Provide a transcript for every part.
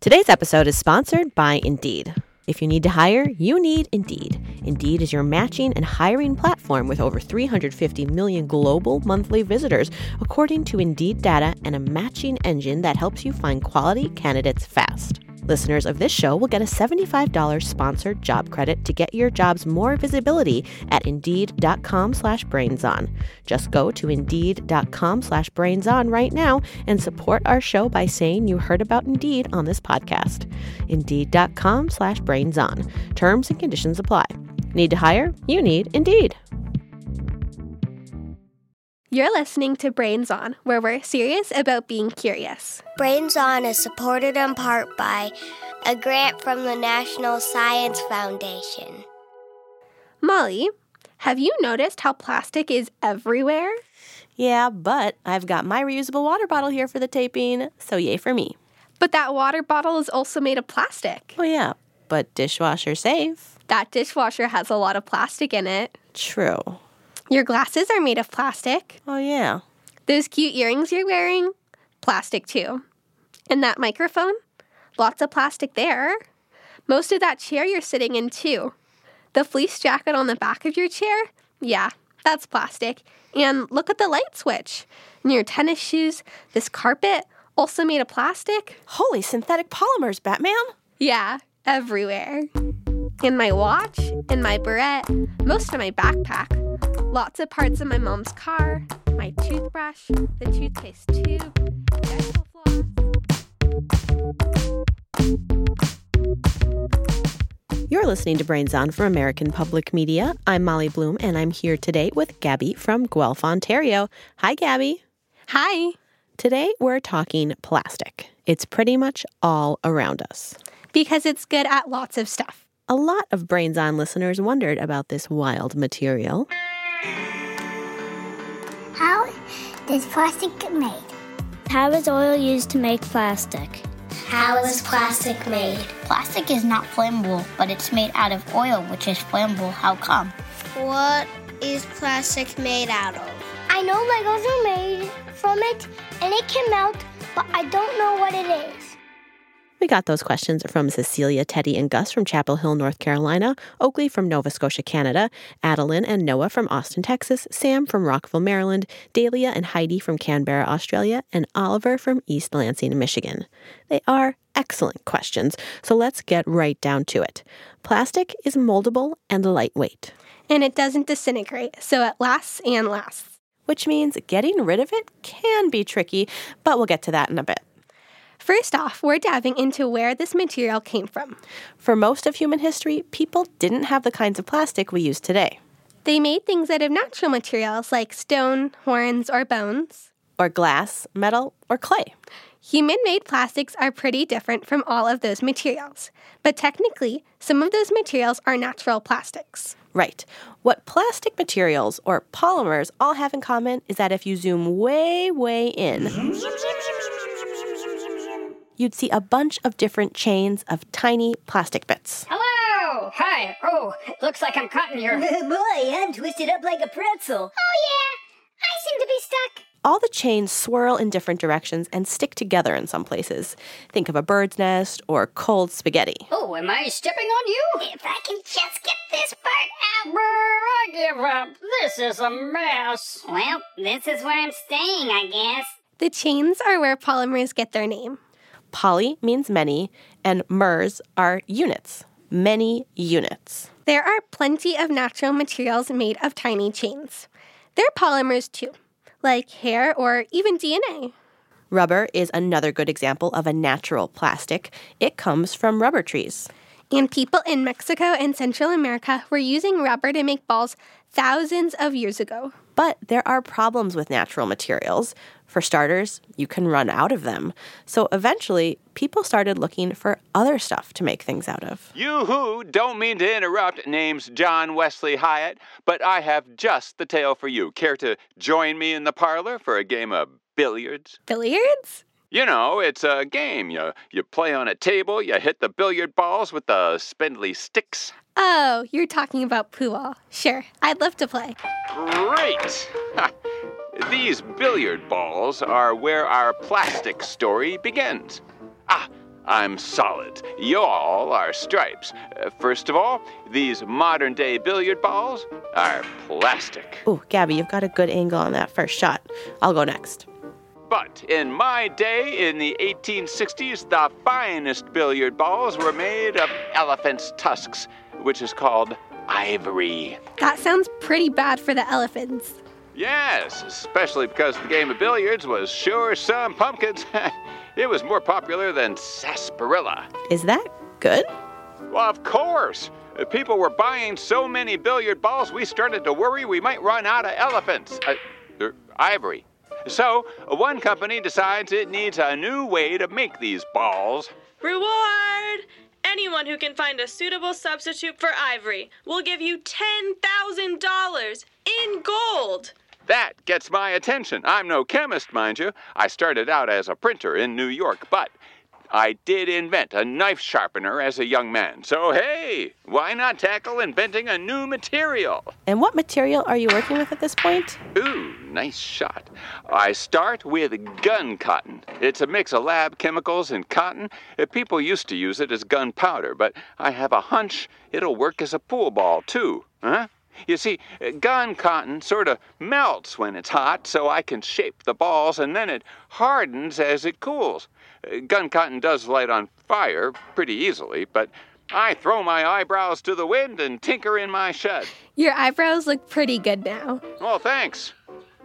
Today's episode is sponsored by Indeed. If you need to hire, you need Indeed. Indeed is your matching and hiring platform with over 350 million global monthly visitors, according to Indeed data, and a matching engine that helps you find quality candidates fast. Listeners of this show will get a $75 sponsored job credit to get your jobs more visibility at Indeed.com slash BrainsOn. Just go to Indeed.com slash BrainsOn right now and support our show by saying you heard about Indeed on this podcast. Indeed.com slash BrainsOn. Terms and conditions apply. Need to hire? You need Indeed. You're listening to Brains On, where we're serious about being curious. Brains On is supported in part by a grant from the National Science Foundation. Molly, have you noticed how plastic is everywhere? Yeah, but I've got my reusable water bottle here for the taping, so yay for me. But that water bottle is also made of plastic. Oh, yeah, but dishwasher safe. That dishwasher has a lot of plastic in it. True. Your glasses are made of plastic. Oh, yeah. Those cute earrings you're wearing, plastic too. And that microphone, lots of plastic there. Most of that chair you're sitting in too. The fleece jacket on the back of your chair, yeah, that's plastic. And look at the light switch. And your tennis shoes, this carpet, also made of plastic. Holy synthetic polymers, Batman! Yeah, everywhere. In my watch, in my beret, most of my backpack, lots of parts of my mom's car, my toothbrush, the toothpaste tube, dental floss. You're listening to Brains On from American Public Media. I'm Molly Bloom, and I'm here today with Gabby from Guelph, Ontario. Hi, Gabby. Hi. Today we're talking plastic. It's pretty much all around us. Because it's good at lots of stuff. A lot of Brains On listeners wondered about this wild material. How is plastic made? How is oil used to make plastic? How is plastic made? Plastic is not flammable, but it's made out of oil, which is flammable. How come? What is plastic made out of? I know Legos are made from it and it can melt, but I don't know what it is. We got those questions from Cecilia, Teddy, and Gus from Chapel Hill, North Carolina, Oakley from Nova Scotia, Canada, Adeline and Noah from Austin, Texas, Sam from Rockville, Maryland, Dahlia and Heidi from Canberra, Australia, and Oliver from East Lansing, Michigan. They are excellent questions, so let's get right down to it. Plastic is moldable and lightweight, And it doesn't disintegrate, so it lasts and lasts. which means getting rid of it can be tricky, but we'll get to that in a bit. First off, we're diving into where this material came from. For most of human history, people didn't have the kinds of plastic we use today. They made things out of natural materials like stone, horns, or bones. or glass, metal, or clay. Human made plastics are pretty different from all of those materials, but technically, some of those materials are natural plastics. Right. What plastic materials or polymers all have in common is that if you zoom way, way in, you'd see a bunch of different chains of tiny plastic bits. Hello! Hi! Oh, looks like I'm caught in your. Boy, I'm twisted up like a pretzel. Oh, yeah, I seem to be stuck. All the chains swirl in different directions and stick together in some places. Think of a bird's nest or cold spaghetti. Oh, am I stepping on you? If I can just get this part out. Brr, I give up. This is a mess. Well, this is where I'm staying, I guess. The chains are where polymers get their name. Poly means many, and mers are units. Many units. There are plenty of natural materials made of tiny chains. They're polymers too, like hair or even DNA. Rubber is another good example of a natural plastic. It comes from rubber trees. And people in Mexico and Central America were using rubber to make balls thousands of years ago. But there are problems with natural materials. For starters, you can run out of them. So eventually, people started looking for other stuff to make things out of. You who don't mean to interrupt. Name's John Wesley Hyatt, but I have just the tale for you. Care to join me in the parlor for a game of billiards? Billiards? You know, it's a game. You, you play on a table, you hit the billiard balls with the spindly sticks. Oh, you're talking about pool. Sure, I'd love to play. Great! These billiard balls are where our plastic story begins. Ah, I'm solid. Y'all are stripes. Uh, first of all, these modern day billiard balls are plastic. Ooh, Gabby, you've got a good angle on that first shot. I'll go next. But in my day, in the 1860s, the finest billiard balls were made of elephant's tusks, which is called ivory. That sounds pretty bad for the elephants. Yes, especially because the game of billiards was sure some pumpkins. it was more popular than sarsaparilla. Is that good? Well, of course. People were buying so many billiard balls, we started to worry we might run out of elephants. Uh, er, ivory. So, one company decides it needs a new way to make these balls. Reward! Anyone who can find a suitable substitute for ivory will give you $10,000 in gold. That gets my attention. I'm no chemist, mind you. I started out as a printer in New York, but I did invent a knife sharpener as a young man. So, hey, why not tackle inventing a new material? And what material are you working with at this point? Ooh, nice shot. I start with gun cotton. It's a mix of lab chemicals and cotton. Uh, People used to use it as gunpowder, but I have a hunch it'll work as a pool ball, too. Huh? You see, gun cotton sort of melts when it's hot, so I can shape the balls, and then it hardens as it cools. Gun cotton does light on fire pretty easily, but I throw my eyebrows to the wind and tinker in my shed. Your eyebrows look pretty good now. Well, thanks.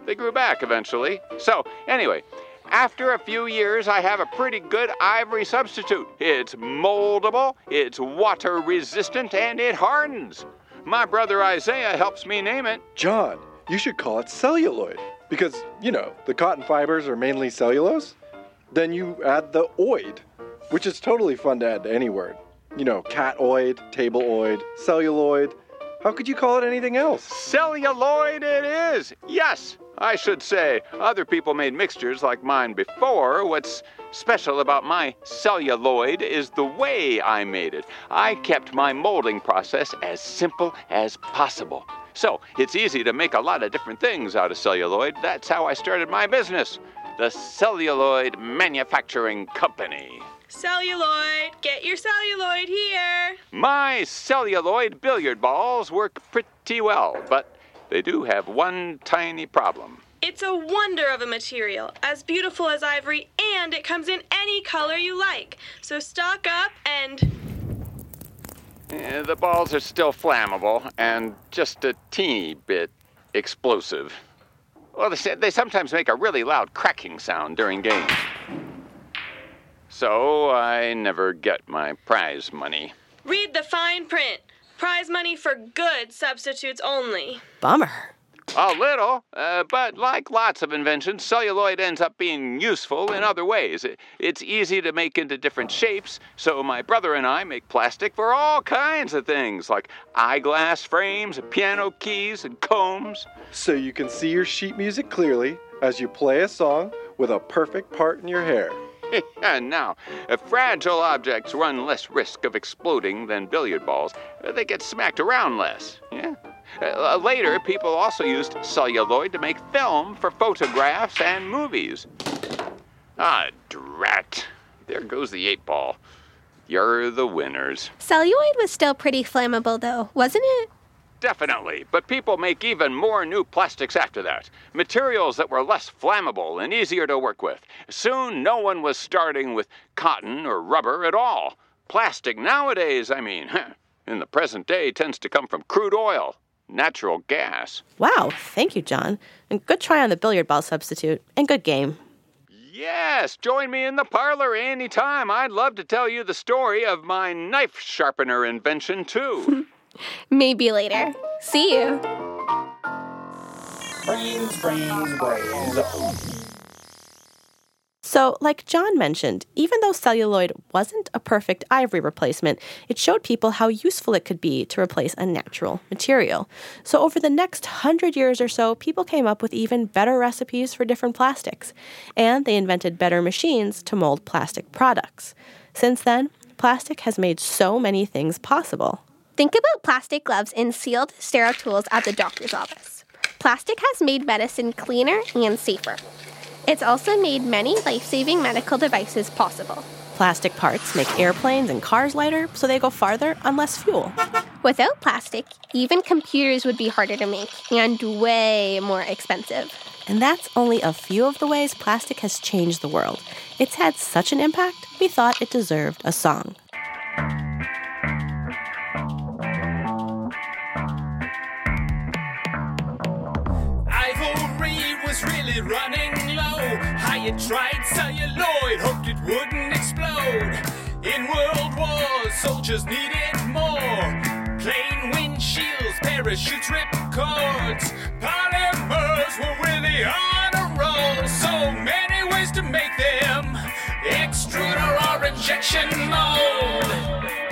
They grew back eventually. So, anyway, after a few years, I have a pretty good ivory substitute. It's moldable, it's water resistant, and it hardens. My brother Isaiah helps me name it. John, you should call it celluloid because, you know, the cotton fibers are mainly cellulose. Then you add the oid, which is totally fun to add to any word. You know, catoid, tableoid, celluloid. How could you call it anything else? Celluloid it is! Yes, I should say. Other people made mixtures like mine before. What's special about my celluloid is the way I made it. I kept my molding process as simple as possible. So it's easy to make a lot of different things out of celluloid. That's how I started my business, the Celluloid Manufacturing Company. Celluloid, get your celluloid here. My celluloid billiard balls work pretty well, but they do have one tiny problem. It's a wonder of a material, as beautiful as ivory, and it comes in any color you like. So stock up and. Eh, the balls are still flammable and just a teeny bit explosive. Well, they, they sometimes make a really loud cracking sound during games. So I never get my prize money. Read the fine print. Prize money for good substitutes only. Bummer. A little, uh, but like lots of inventions, celluloid ends up being useful in other ways. It- It's easy to make into different shapes, so my brother and I make plastic for all kinds of things, like eyeglass frames, piano keys, and combs. So you can see your sheet music clearly as you play a song with a perfect part in your hair. and now, if fragile objects run less risk of exploding than billiard balls. They get smacked around less. Yeah. Uh, later, people also used celluloid to make film for photographs and movies. Ah, drat. There goes the eight ball. You're the winners. Celluloid was still pretty flammable, though, wasn't it? Definitely, but people make even more new plastics after that. Materials that were less flammable and easier to work with. Soon, no one was starting with cotton or rubber at all. Plastic nowadays, I mean, in the present day, tends to come from crude oil, natural gas. Wow, thank you, John. And good try on the billiard ball substitute. And good game. Yes, join me in the parlor anytime. I'd love to tell you the story of my knife sharpener invention, too. Maybe later. See you. Brains, brains, brains. So, like John mentioned, even though celluloid wasn't a perfect ivory replacement, it showed people how useful it could be to replace a natural material. So, over the next hundred years or so, people came up with even better recipes for different plastics, and they invented better machines to mold plastic products. Since then, plastic has made so many things possible. Think about plastic gloves and sealed, sterile tools at the doctor's office. Plastic has made medicine cleaner and safer. It's also made many life saving medical devices possible. Plastic parts make airplanes and cars lighter, so they go farther on less fuel. Without plastic, even computers would be harder to make and way more expensive. And that's only a few of the ways plastic has changed the world. It's had such an impact, we thought it deserved a song. Was really running low. Hyatt tried celluloid, hoped it wouldn't explode. In world wars, soldiers needed more. Plane windshields, parachutes, ripcords. Polymers were really on a roll. So many ways to make them extruder or injection mold.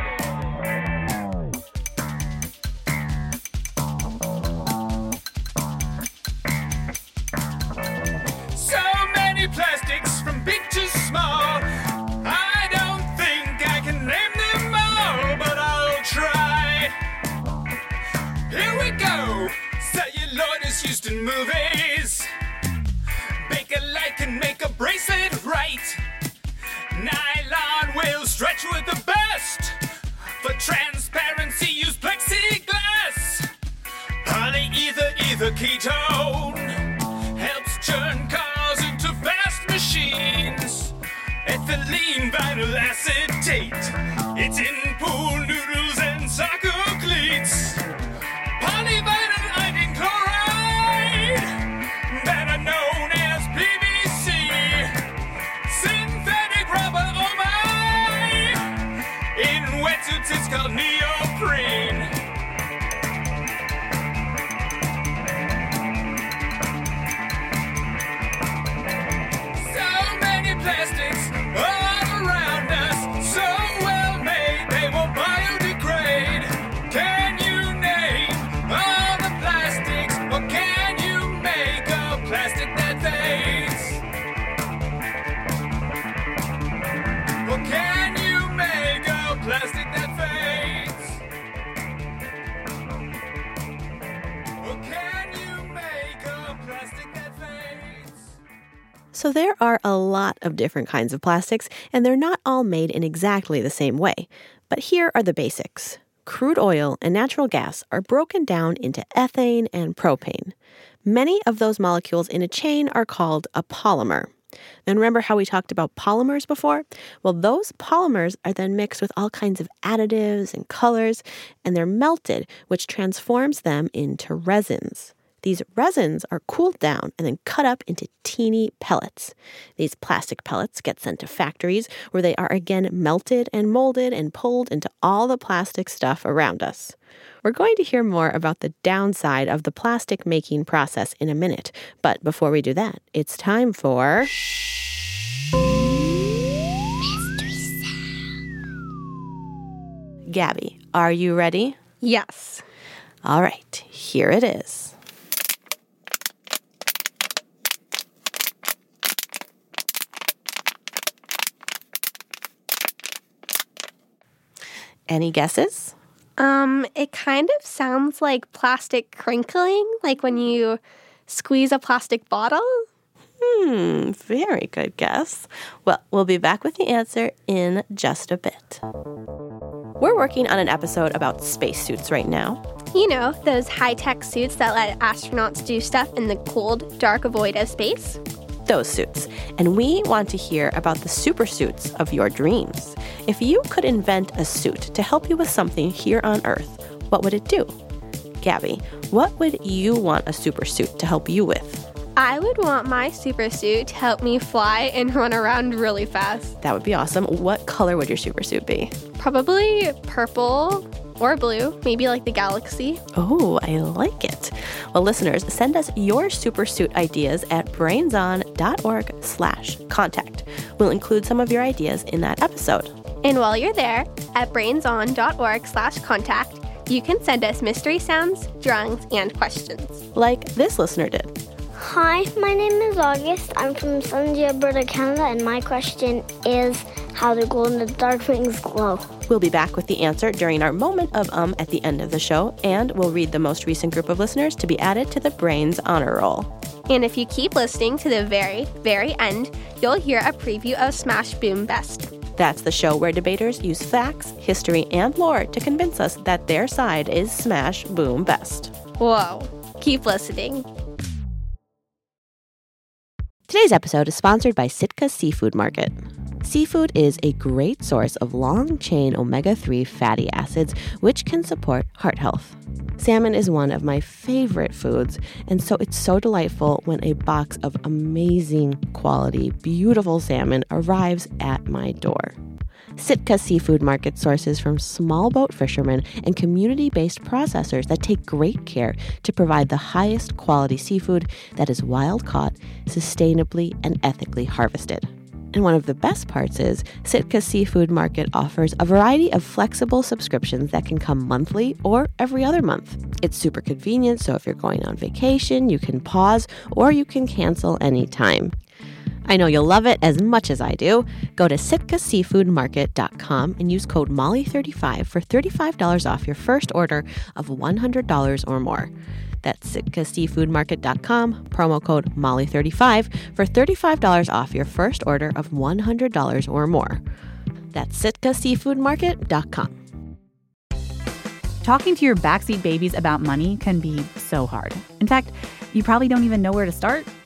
So there are a lot of different kinds of plastics, and they're not all made in exactly the same way. But here are the basics. Crude oil and natural gas are broken down into ethane and propane. Many of those molecules in a chain are called a polymer. And remember how we talked about polymers before? Well, those polymers are then mixed with all kinds of additives and colors, and they're melted, which transforms them into resins. These resins are cooled down and then cut up into teeny pellets. These plastic pellets get sent to factories where they are again melted and molded and pulled into all the plastic stuff around us. We're going to hear more about the downside of the plastic making process in a minute, but before we do that, it's time for. Gabby, are you ready? Yes. All right, here it is. Any guesses? Um, it kind of sounds like plastic crinkling, like when you squeeze a plastic bottle. Hmm, very good guess. Well, we'll be back with the answer in just a bit. We're working on an episode about spacesuits right now. You know, those high tech suits that let astronauts do stuff in the cold, dark void of space. Those suits. And we want to hear about the super suits of your dreams. If you could invent a suit to help you with something here on Earth, what would it do? Gabby, what would you want a super suit to help you with? I would want my super suit to help me fly and run around really fast. That would be awesome. What color would your super suit be? Probably purple or blue, maybe like the galaxy. Oh, I like it. Well, listeners, send us your super suit ideas at brainson.org slash contact. We'll include some of your ideas in that episode. And while you're there, at brainson.org slash contact, you can send us mystery sounds, drawings, and questions. Like this listener did. Hi, my name is August. I'm from Sunday, Alberta, Canada, and my question is how do glow in the dark rings glow? We'll be back with the answer during our moment of um at the end of the show, and we'll read the most recent group of listeners to be added to the Brains Honor Roll. And if you keep listening to the very, very end, you'll hear a preview of Smash Boom Best. That's the show where debaters use facts, history, and lore to convince us that their side is smash boom best. Whoa. Keep listening. Today's episode is sponsored by Sitka Seafood Market. Seafood is a great source of long chain omega 3 fatty acids, which can support heart health. Salmon is one of my favorite foods, and so it's so delightful when a box of amazing quality, beautiful salmon arrives at my door. Sitka Seafood Market sources from small boat fishermen and community based processors that take great care to provide the highest quality seafood that is wild caught, sustainably, and ethically harvested. And one of the best parts is Sitka Seafood Market offers a variety of flexible subscriptions that can come monthly or every other month. It's super convenient, so if you're going on vacation, you can pause or you can cancel anytime. I know you'll love it as much as I do. Go to sitkaseafoodmarket.com and use code MOLLY35 for $35 off your first order of $100 or more. That's sitkaseafoodmarket.com, promo code MOLLY35 for $35 off your first order of $100 or more. That's sitkaseafoodmarket.com. Talking to your backseat babies about money can be so hard. In fact, you probably don't even know where to start.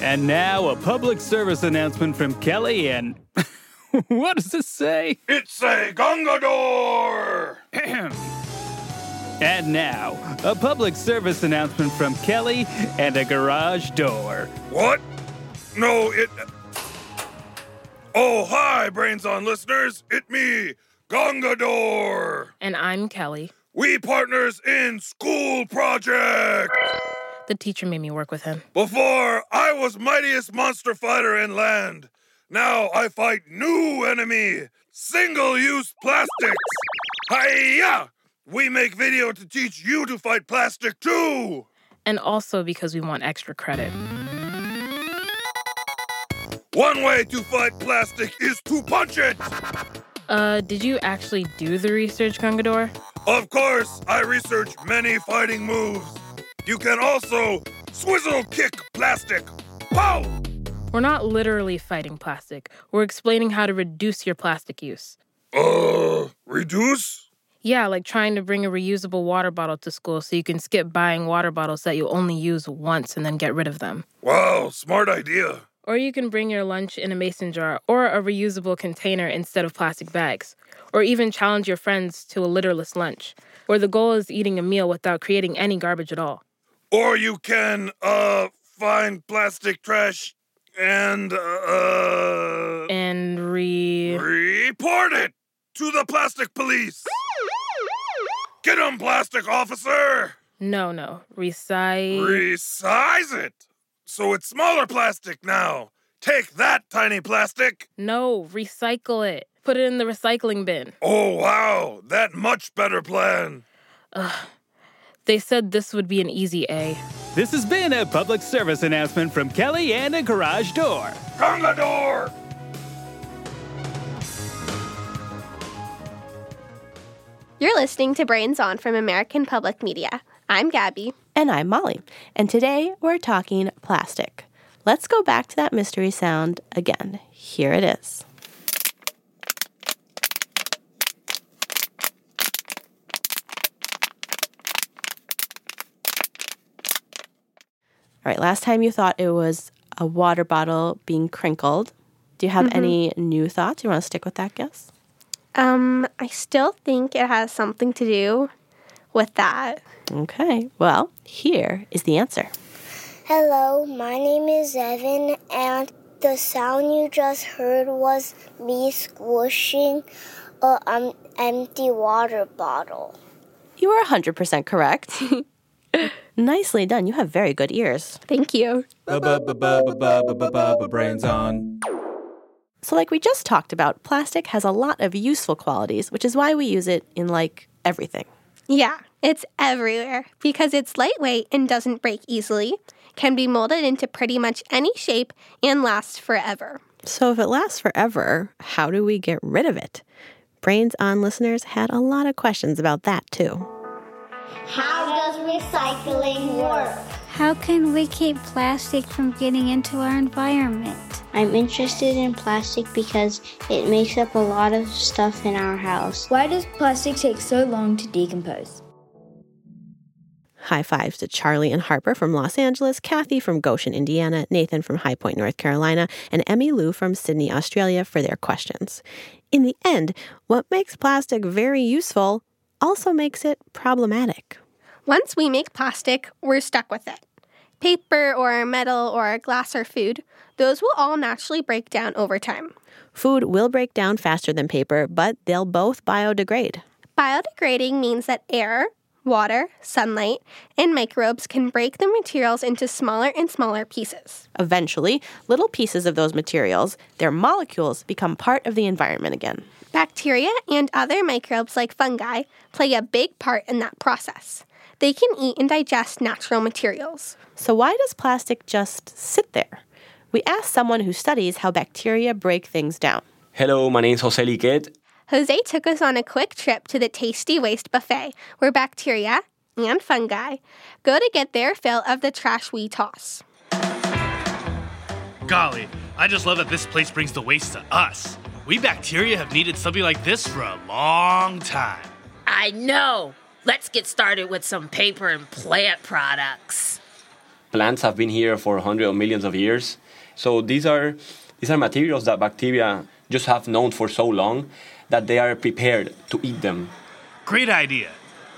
And now a public service announcement from Kelly and. what does this say? It's a Gungador! and now, a public service announcement from Kelly and a garage door. What? No, it. Oh, hi, Brains On listeners. It me, Gungador. And I'm Kelly. We partners in School Project. The teacher made me work with him. Before, I was mightiest monster fighter in land. Now I fight new enemy, single-use plastics. Hiya! We make video to teach you to fight plastic too. And also because we want extra credit. One way to fight plastic is to punch it. Uh, did you actually do the research, Gungador? Of course, I research many fighting moves. You can also swizzle kick plastic. Pow! We're not literally fighting plastic. We're explaining how to reduce your plastic use. Uh, reduce? Yeah, like trying to bring a reusable water bottle to school so you can skip buying water bottles that you only use once and then get rid of them. Wow, smart idea. Or you can bring your lunch in a mason jar or a reusable container instead of plastic bags. Or even challenge your friends to a litterless lunch, where the goal is eating a meal without creating any garbage at all. Or you can, uh, find plastic trash and, uh. And re. Report it to the plastic police! Get 'em, plastic officer! No, no. Resize. Resize it! So it's smaller plastic now. Take that, tiny plastic! No, recycle it. Put it in the recycling bin. Oh, wow. That much better plan. Ugh. They said this would be an easy A. This has been a public service announcement from Kelly and a garage door. Gungador! You're listening to Brains On from American Public Media. I'm Gabby. And I'm Molly. And today we're talking plastic. Let's go back to that mystery sound again. Here it is. All right, last time you thought it was a water bottle being crinkled. Do you have Mhm. any new thoughts? You want to stick with that guess? Um, I still think it has something to do with that. Okay. Well, here is the answer. Hello, my name is Evan, and the sound you just heard was me squishing an um, empty water bottle. You are 100% correct. Nicely done. You have very good ears. Thank you. Brains on. So, like we just talked about, plastic has a lot of useful qualities, which is why we use it in like everything. Yeah, it's everywhere because it's lightweight and doesn't break easily, can be molded into pretty much any shape, and lasts forever. So, if it lasts forever, how do we get rid of it? Brains on listeners had a lot of questions about that too. How does recycling work? How can we keep plastic from getting into our environment? I'm interested in plastic because it makes up a lot of stuff in our house. Why does plastic take so long to decompose? High fives to Charlie and Harper from Los Angeles, Kathy from Goshen, Indiana, Nathan from High Point, North Carolina, and Emmy Lou from Sydney, Australia for their questions. In the end, what makes plastic very useful also makes it problematic. Once we make plastic, we're stuck with it. Paper or metal or glass or food, those will all naturally break down over time. Food will break down faster than paper, but they'll both biodegrade. Biodegrading means that air, water, sunlight, and microbes can break the materials into smaller and smaller pieces. Eventually, little pieces of those materials, their molecules, become part of the environment again. Bacteria and other microbes like fungi play a big part in that process. They can eat and digest natural materials. So, why does plastic just sit there? We asked someone who studies how bacteria break things down. Hello, my name is Jose Liquet. Jose took us on a quick trip to the Tasty Waste Buffet, where bacteria and fungi go to get their fill of the trash we toss. Golly, I just love that this place brings the waste to us. We bacteria have needed something like this for a long time. I know. Let's get started with some paper and plant products. Plants have been here for hundreds of millions of years. So these are these are materials that bacteria just have known for so long that they are prepared to eat them. Great idea.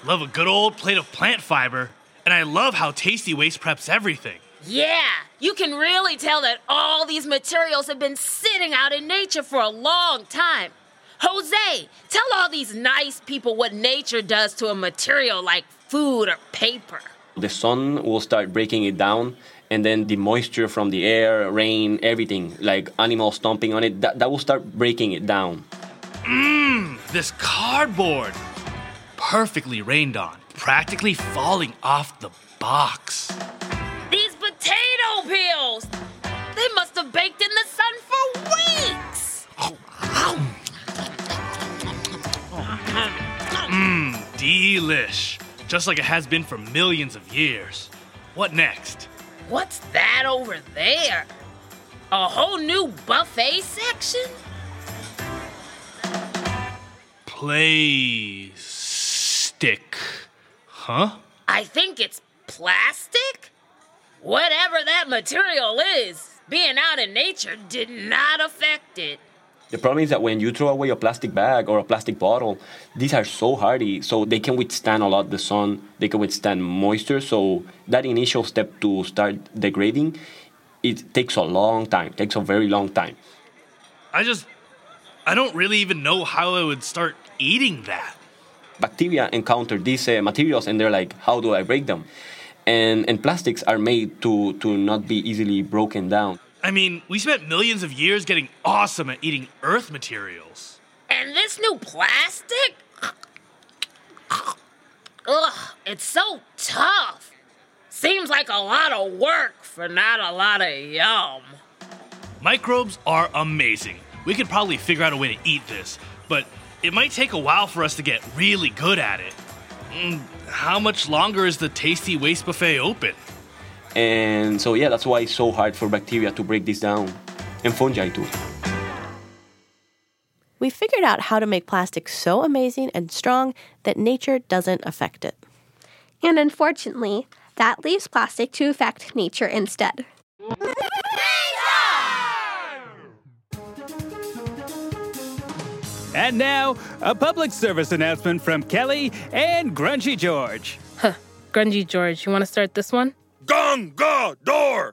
Love a good old plate of plant fiber, and I love how Tasty Waste preps everything. Yeah, you can really tell that all these materials have been sitting out in nature for a long time. Jose, tell all these nice people what nature does to a material like food or paper. The sun will start breaking it down, and then the moisture from the air, rain, everything, like animals stomping on it, that, that will start breaking it down. Mmm, this cardboard. Perfectly rained on, practically falling off the box. Delish. Just like it has been for millions of years. What next? What's that over there? A whole new buffet section? Play stick. Huh? I think it's plastic? Whatever that material is, being out in nature did not affect it. The problem is that when you throw away a plastic bag or a plastic bottle, these are so hardy, so they can withstand a lot the sun, they can withstand moisture. So that initial step to start degrading, it takes a long time, takes a very long time. I just, I don't really even know how I would start eating that. Bacteria encounter these uh, materials and they're like, how do I break them? And, and plastics are made to, to not be easily broken down. I mean, we spent millions of years getting awesome at eating earth materials. And this new plastic? Ugh, it's so tough. Seems like a lot of work for not a lot of yum. Microbes are amazing. We could probably figure out a way to eat this, but it might take a while for us to get really good at it. Mm, how much longer is the Tasty Waste Buffet open? And so, yeah, that's why it's so hard for bacteria to break this down, and fungi too. We figured out how to make plastic so amazing and strong that nature doesn't affect it. And unfortunately, that leaves plastic to affect nature instead. And now, a public service announcement from Kelly and Grungy George. Huh. Grungy George, you want to start this one? Gungador!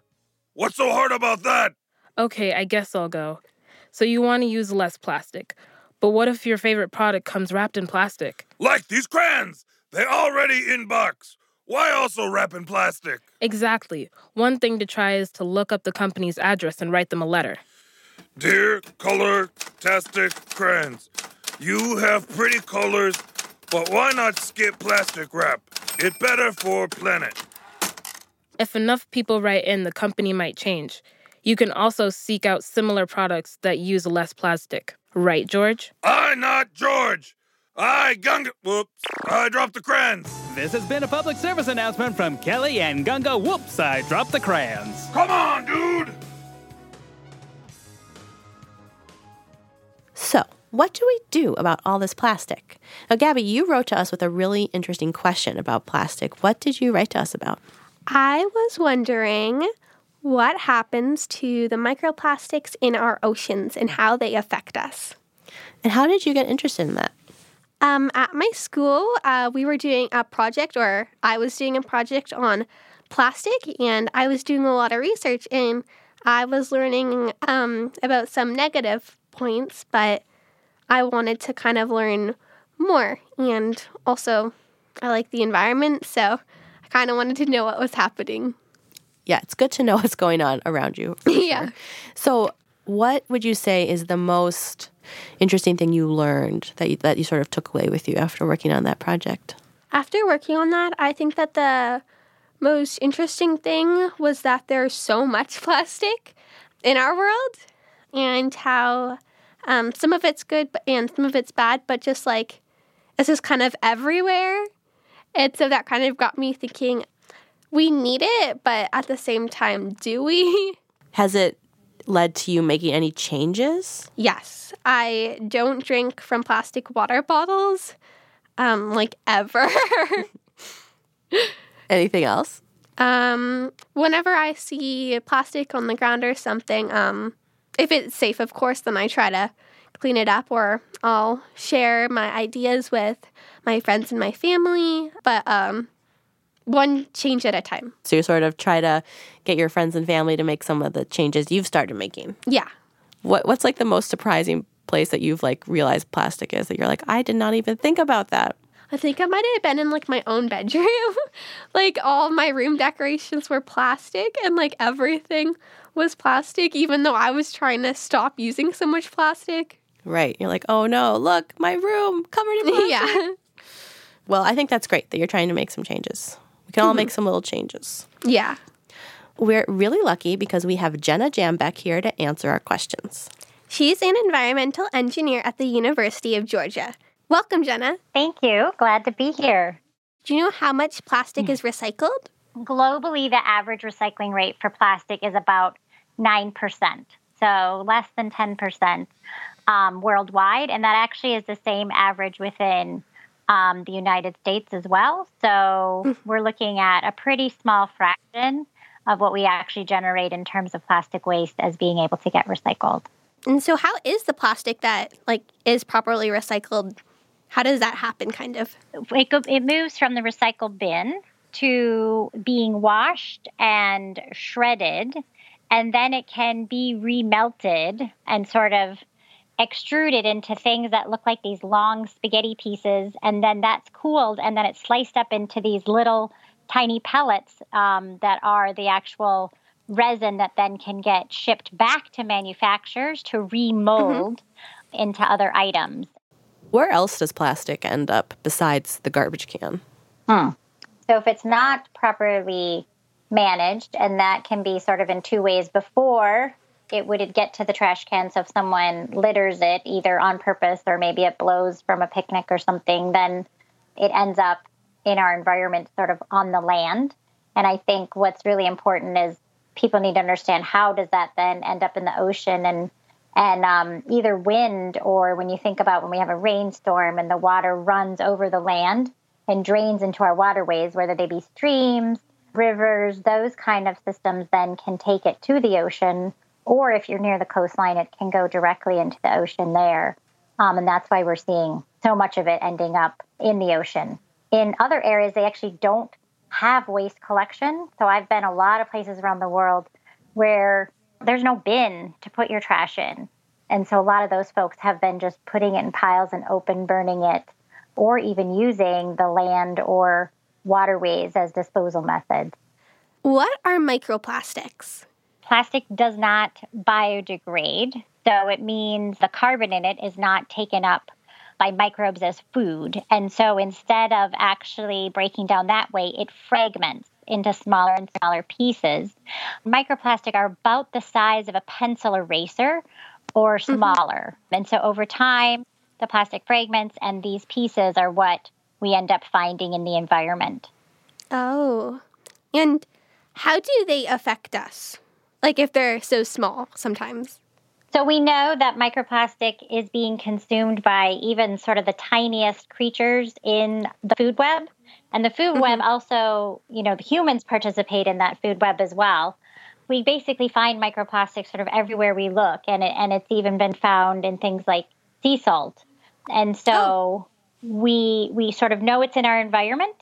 What's so hard about that? Okay, I guess I'll go. So you want to use less plastic. But what if your favorite product comes wrapped in plastic? Like these crayons! They already in box. Why also wrap in plastic? Exactly. One thing to try is to look up the company's address and write them a letter. Dear color tastic crayons, you have pretty colors, but why not skip plastic wrap? It better for planet. If enough people write in, the company might change. You can also seek out similar products that use less plastic. Right, George? I not George. I gunga. Whoops. I dropped the crayons. This has been a public service announcement from Kelly and Gunga. Whoops, I dropped the crayons. Come on, dude. So, what do we do about all this plastic? Now, Gabby, you wrote to us with a really interesting question about plastic. What did you write to us about? I was wondering what happens to the microplastics in our oceans and how they affect us. And how did you get interested in that? Um, at my school, uh, we were doing a project, or I was doing a project on plastic, and I was doing a lot of research, and I was learning um, about some negative points, but I wanted to kind of learn more. And also, I like the environment, so kind of wanted to know what was happening. Yeah, it's good to know what's going on around you. Yeah. sure. So, what would you say is the most interesting thing you learned that you, that you sort of took away with you after working on that project? After working on that, I think that the most interesting thing was that there's so much plastic in our world and how um, some of it's good and some of it's bad, but just like it's just kind of everywhere. And so that kind of got me thinking we need it, but at the same time, do we? Has it led to you making any changes? Yes, I don't drink from plastic water bottles, um, like ever. Anything else? um, whenever I see plastic on the ground or something, um, if it's safe, of course, then I try to clean it up, or I'll share my ideas with my friends and my family. But um, one change at a time. So you sort of try to get your friends and family to make some of the changes you've started making. Yeah. What what's like the most surprising place that you've like realized plastic is that you're like I did not even think about that. I think I might have been in like my own bedroom. like all my room decorations were plastic and like everything was plastic, even though I was trying to stop using so much plastic. Right. You're like, "Oh no, look, my room covered in plastic." Yeah. Well, I think that's great that you're trying to make some changes. We can all make some little changes. Yeah. We're really lucky because we have Jenna Jambeck here to answer our questions. She's an environmental engineer at the University of Georgia. Welcome, Jenna. Thank you. Glad to be here. Do you know how much plastic is recycled? Globally, the average recycling rate for plastic is about 9%, so less than 10% um, worldwide. And that actually is the same average within um, the United States as well. So we're looking at a pretty small fraction of what we actually generate in terms of plastic waste as being able to get recycled. And so how is the plastic that like is properly recycled? How does that happen kind of? it, go, it moves from the recycle bin to being washed and shredded, and then it can be remelted and sort of extruded into things that look like these long spaghetti pieces, and then that's cooled, and then it's sliced up into these little tiny pellets um, that are the actual resin that then can get shipped back to manufacturers to remold into other items. Where else does plastic end up besides the garbage can? Hmm. So if it's not properly managed, and that can be sort of in two ways before it would get to the trash can. So if someone litters it either on purpose or maybe it blows from a picnic or something, then it ends up in our environment sort of on the land. And I think what's really important is people need to understand how does that then end up in the ocean and and um, either wind or when you think about when we have a rainstorm and the water runs over the land and drains into our waterways, whether they be streams, rivers, those kind of systems then can take it to the ocean. Or if you're near the coastline, it can go directly into the ocean there. Um, and that's why we're seeing so much of it ending up in the ocean. In other areas, they actually don't have waste collection. So I've been a lot of places around the world where there's no bin to put your trash in. And so a lot of those folks have been just putting it in piles and open burning it, or even using the land or waterways as disposal methods. What are microplastics? Plastic does not biodegrade, so it means the carbon in it is not taken up by microbes as food. And so instead of actually breaking down that way, it fragments into smaller and smaller pieces. Microplastic are about the size of a pencil eraser or smaller. Mm-hmm. And so over time, the plastic fragments and these pieces are what we end up finding in the environment. Oh. And how do they affect us? Like if they're so small sometimes? So we know that microplastic is being consumed by even sort of the tiniest creatures in the food web. And the food mm-hmm. web also, you know, the humans participate in that food web as well. We basically find microplastics sort of everywhere we look, and it, and it's even been found in things like sea salt. And so oh. we we sort of know it's in our environment,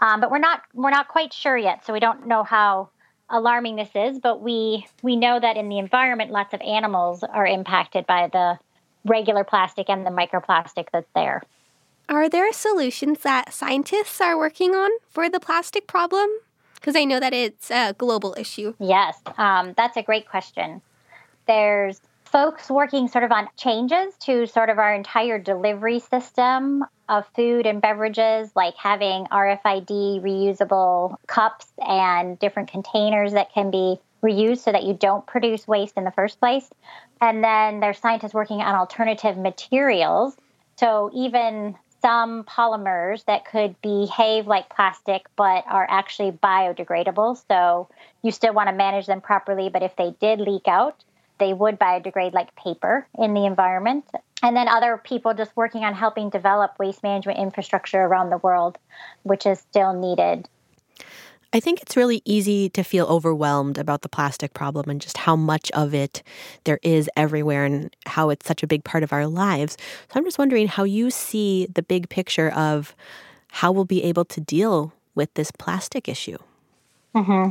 um, but we're not we're not quite sure yet. So we don't know how alarming this is, but we we know that in the environment, lots of animals are impacted by the regular plastic and the microplastic that's there. Are there solutions that scientists are working on for the plastic problem? Because I know that it's a global issue. Yes, um, that's a great question. There's folks working sort of on changes to sort of our entire delivery system of food and beverages, like having RFID reusable cups and different containers that can be reused so that you don't produce waste in the first place. And then there's scientists working on alternative materials. So even some polymers that could behave like plastic but are actually biodegradable. So you still want to manage them properly, but if they did leak out, they would biodegrade like paper in the environment. And then other people just working on helping develop waste management infrastructure around the world, which is still needed. I think it's really easy to feel overwhelmed about the plastic problem and just how much of it there is everywhere and how it's such a big part of our lives. So I'm just wondering how you see the big picture of how we'll be able to deal with this plastic issue. Mm-hmm.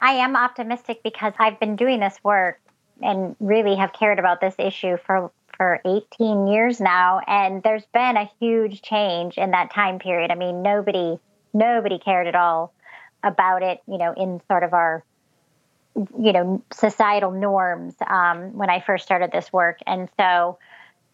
I am optimistic because I've been doing this work and really have cared about this issue for for 18 years now and there's been a huge change in that time period. I mean, nobody nobody cared at all about it, you know, in sort of our you know societal norms um, when I first started this work, and so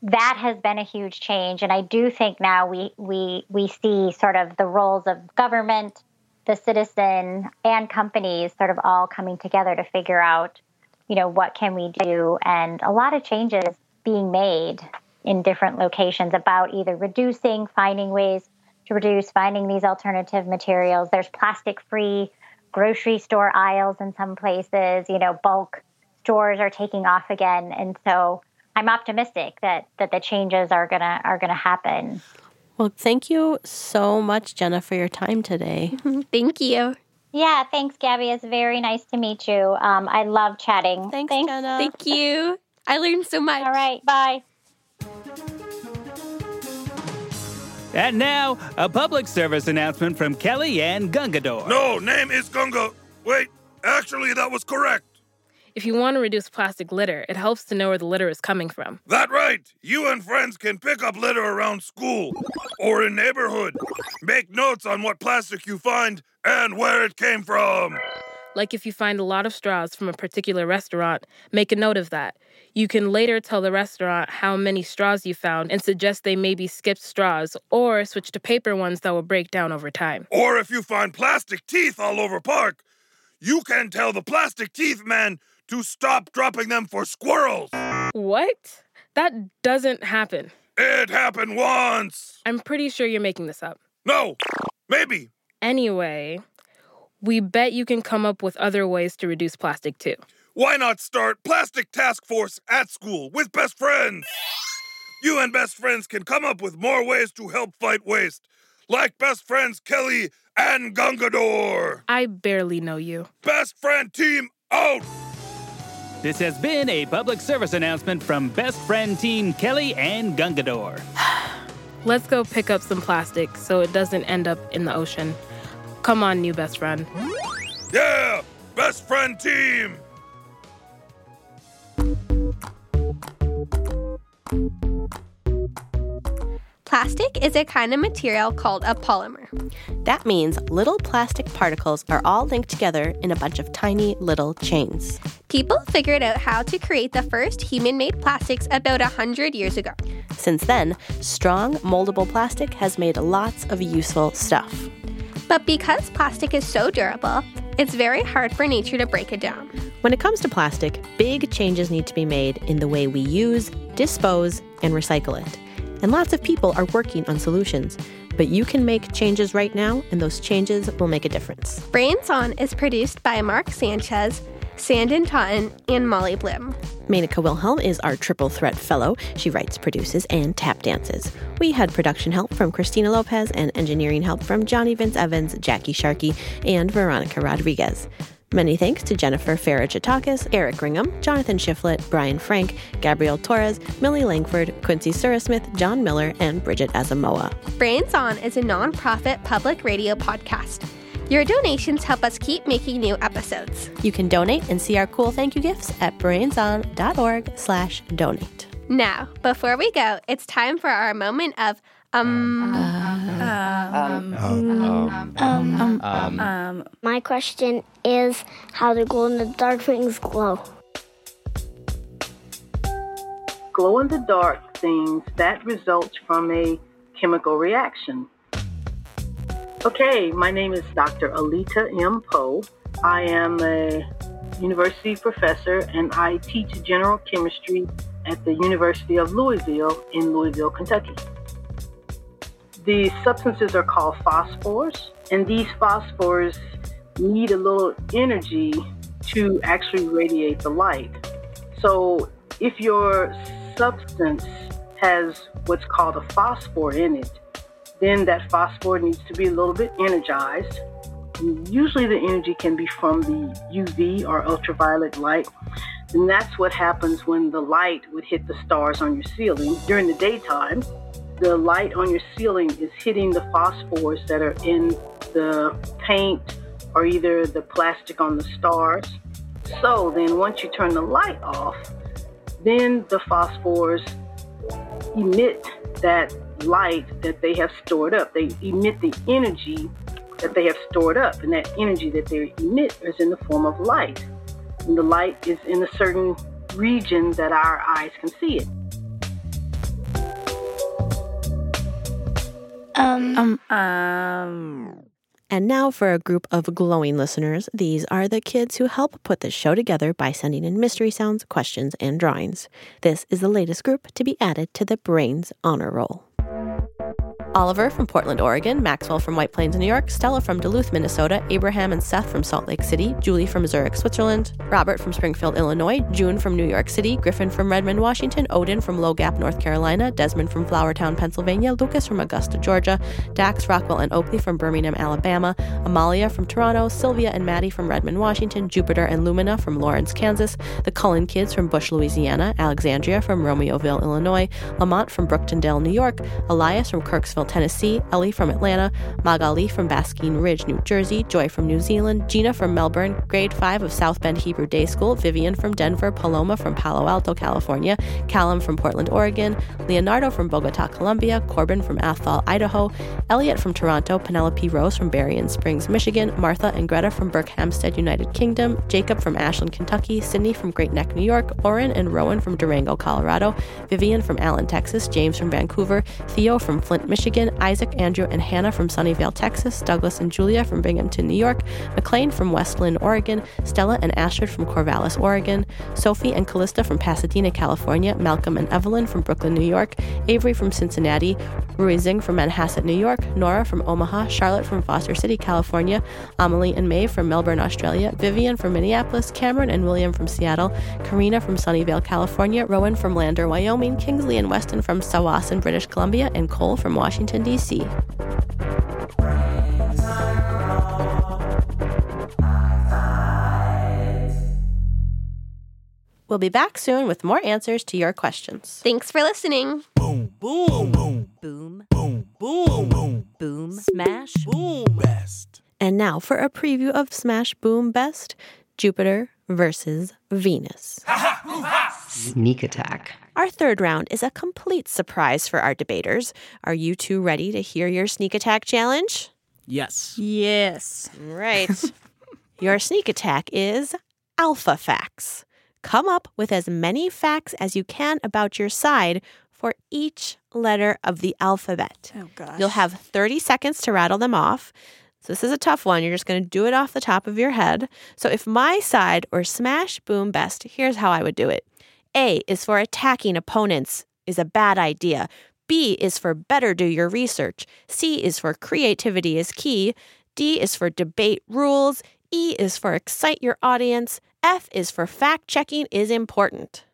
that has been a huge change. And I do think now we we we see sort of the roles of government, the citizen, and companies sort of all coming together to figure out you know, what can we do? And a lot of changes being made in different locations about either reducing, finding ways to reduce, finding these alternative materials. There's plastic free grocery store aisles in some places, you know, bulk stores are taking off again. And so I'm optimistic that that the changes are gonna are gonna happen. Well, thank you so much, Jenna, for your time today. thank you. Yeah, thanks, Gabby. It's very nice to meet you. Um, I love chatting. Thanks, thanks, Jenna. Thank you. I learned so much. All right, bye. And now, a public service announcement from Kelly and Gungador. No, name is Gunga. Wait, actually, that was correct. If you want to reduce plastic litter, it helps to know where the litter is coming from. That right. You and friends can pick up litter around school or in neighborhood. Make notes on what plastic you find and where it came from. Like if you find a lot of straws from a particular restaurant, make a note of that. You can later tell the restaurant how many straws you found and suggest they maybe skip straws or switch to paper ones that will break down over time. Or if you find plastic teeth all over park, you can tell the plastic teeth man to stop dropping them for squirrels. What? That doesn't happen. It happened once. I'm pretty sure you're making this up. No, maybe. Anyway, we bet you can come up with other ways to reduce plastic too. Why not start Plastic Task Force at school with best friends? You and best friends can come up with more ways to help fight waste, like best friends Kelly and Gungador. I barely know you. Best friend team out! This has been a public service announcement from Best Friend Team Kelly and Gungador. Let's go pick up some plastic so it doesn't end up in the ocean. Come on, new best friend. Yeah! Best friend team! Plastic is a kind of material called a polymer. That means little plastic particles are all linked together in a bunch of tiny little chains. People figured out how to create the first human made plastics about 100 years ago. Since then, strong, moldable plastic has made lots of useful stuff. But because plastic is so durable, it's very hard for nature to break it down. When it comes to plastic, big changes need to be made in the way we use, dispose, and recycle it. And lots of people are working on solutions. But you can make changes right now, and those changes will make a difference. Brains On is produced by Mark Sanchez, Sanden Totten, and Molly Bloom. Menaka Wilhelm is our triple threat fellow. She writes, produces, and tap dances. We had production help from Christina Lopez and engineering help from Johnny Vince Evans, Jackie Sharkey, and Veronica Rodriguez. Many thanks to Jennifer Faragitakis, Eric Ringham, Jonathan Shiflett, Brian Frank, Gabrielle Torres, Millie Langford, Quincy Surasmith, John Miller, and Bridget Azamoa. Brains On is a nonprofit public radio podcast. Your donations help us keep making new episodes. You can donate and see our cool thank you gifts at brainson.org slash donate. Now, before we go, it's time for our moment of Um, um, um, my question is how do glow in the dark things glow? Glow in the dark things that results from a chemical reaction. Okay, my name is Dr. Alita M. Poe. I am a university professor and I teach general chemistry at the University of Louisville in Louisville, Kentucky. The substances are called phosphors, and these phosphors need a little energy to actually radiate the light. So if your substance has what's called a phosphor in it, then that phosphor needs to be a little bit energized. Usually the energy can be from the UV or ultraviolet light. And that's what happens when the light would hit the stars on your ceiling during the daytime. The light on your ceiling is hitting the phosphors that are in the paint or either the plastic on the stars. So then once you turn the light off, then the phosphors emit that light that they have stored up. They emit the energy that they have stored up, and that energy that they emit is in the form of light. And the light is in a certain region that our eyes can see it. Um, um, um. And now for a group of glowing listeners. These are the kids who help put this show together by sending in mystery sounds, questions, and drawings. This is the latest group to be added to the Brains Honor Roll. Oliver from Portland, Oregon, Maxwell from White Plains, New York, Stella from Duluth, Minnesota, Abraham and Seth from Salt Lake City, Julie from Zurich, Switzerland, Robert from Springfield, Illinois, June from New York City, Griffin from Redmond, Washington, Odin from Low Gap, North Carolina, Desmond from Flourtown, Pennsylvania, Lucas from Augusta, Georgia, Dax, Rockwell, and Oakley from Birmingham, Alabama, Amalia from Toronto, Sylvia and Maddie from Redmond, Washington, Jupiter and Lumina from Lawrence, Kansas, the Cullen kids from Bush, Louisiana, Alexandria from Romeoville, Illinois, Lamont from Brooktondale, New York, Elias from Kirksville, Tennessee, Ellie from Atlanta, Magali from Basking Ridge, New Jersey, Joy from New Zealand, Gina from Melbourne, grade 5 of South Bend Hebrew Day School, Vivian from Denver, Paloma from Palo Alto, California, Callum from Portland, Oregon, Leonardo from Bogota, Colombia, Corbin from Athol, Idaho, Elliot from Toronto, Penelope Rose from Berrien Springs, Michigan, Martha and Greta from Berkhamsted, United Kingdom, Jacob from Ashland, Kentucky, Sydney from Great Neck, New York, Oren and Rowan from Durango, Colorado, Vivian from Allen, Texas, James from Vancouver, Theo from Flint, Michigan, Isaac, Andrew, and Hannah from Sunnyvale, Texas, Douglas and Julia from Binghamton, New York, McLean from Westland, Oregon, Stella and Astrid from Corvallis, Oregon, Sophie and Callista from Pasadena, California, Malcolm and Evelyn from Brooklyn, New York, Avery from Cincinnati, Rui Zing from Manhasset, New York, Nora from Omaha, Charlotte from Foster City, California, Amelie and May from Melbourne, Australia, Vivian from Minneapolis, Cameron and William from Seattle, Karina from Sunnyvale, California, Rowan from Lander, Wyoming, Kingsley and Weston from Tsawwassen, British Columbia, and Cole from Washington, D.C. We'll be back soon with more answers to your questions. Thanks for listening. Boom, boom, boom, boom, boom, boom, boom, boom, smash, boom, best. And now for a preview of Smash Boom Best Jupiter versus Venus. Sneak attack. Our third round is a complete surprise for our debaters. Are you two ready to hear your sneak attack challenge? Yes. Yes. Right. your sneak attack is alpha facts. Come up with as many facts as you can about your side for each letter of the alphabet. Oh, gosh. You'll have 30 seconds to rattle them off. So this is a tough one. You're just going to do it off the top of your head. So if my side or smash boom best, here's how I would do it. A is for attacking opponents is a bad idea. B is for better do your research. C is for creativity is key. D is for debate rules. E is for excite your audience. F is for fact checking is important.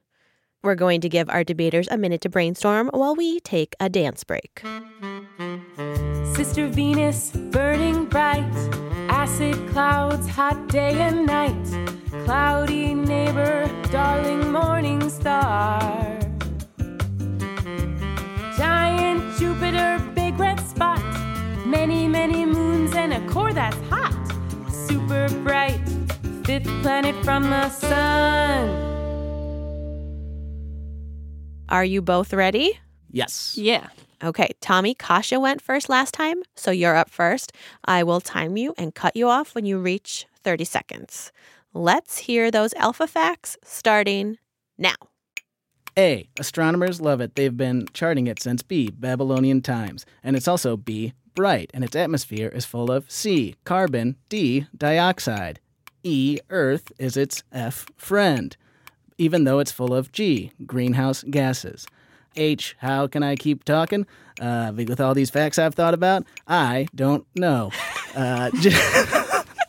We're going to give our debaters a minute to brainstorm while we take a dance break. Sister Venus, burning bright. Acid clouds, hot day and night. Cloudy neighbor, darling morning star. Giant Jupiter, big red spot. Many, many moons and a core that's hot. Super bright, fifth planet from the sun. Are you both ready? Yes. Yeah. Okay, Tommy, Kasha went first last time, so you're up first. I will time you and cut you off when you reach 30 seconds. Let's hear those alpha facts starting now. A. Astronomers love it. They've been charting it since B. Babylonian times. And it's also B. Bright, and its atmosphere is full of C. Carbon, D. Dioxide. E. Earth is its F. Friend, even though it's full of G. Greenhouse gases. H. How can I keep talking? Uh, with all these facts I've thought about, I don't know. Uh, j-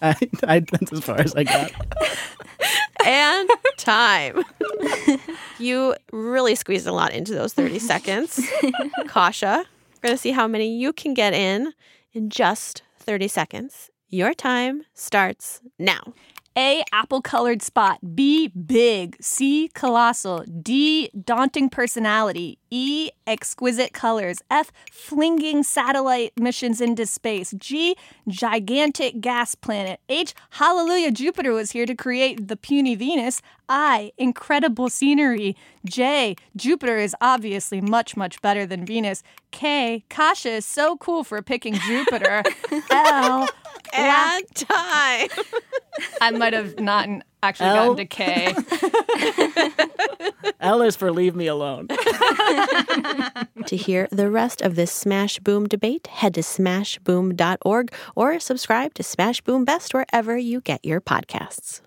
I, I, that's as far as I got. And time. you really squeezed a lot into those 30 seconds. Kasha, we're going to see how many you can get in in just 30 seconds. Your time starts now. A. Apple colored spot. B. Big. C. Colossal. D. Daunting personality. E. Exquisite colors. F. Flinging satellite missions into space. G. Gigantic gas planet. H. Hallelujah, Jupiter was here to create the puny Venus. I. Incredible scenery. J. Jupiter is obviously much, much better than Venus. K. Kasha is so cool for picking Jupiter. L. And time. I might have not actually L? gotten to K. L is for leave me alone. to hear the rest of this Smash Boom debate, head to smashboom.org or subscribe to Smash Boom Best wherever you get your podcasts.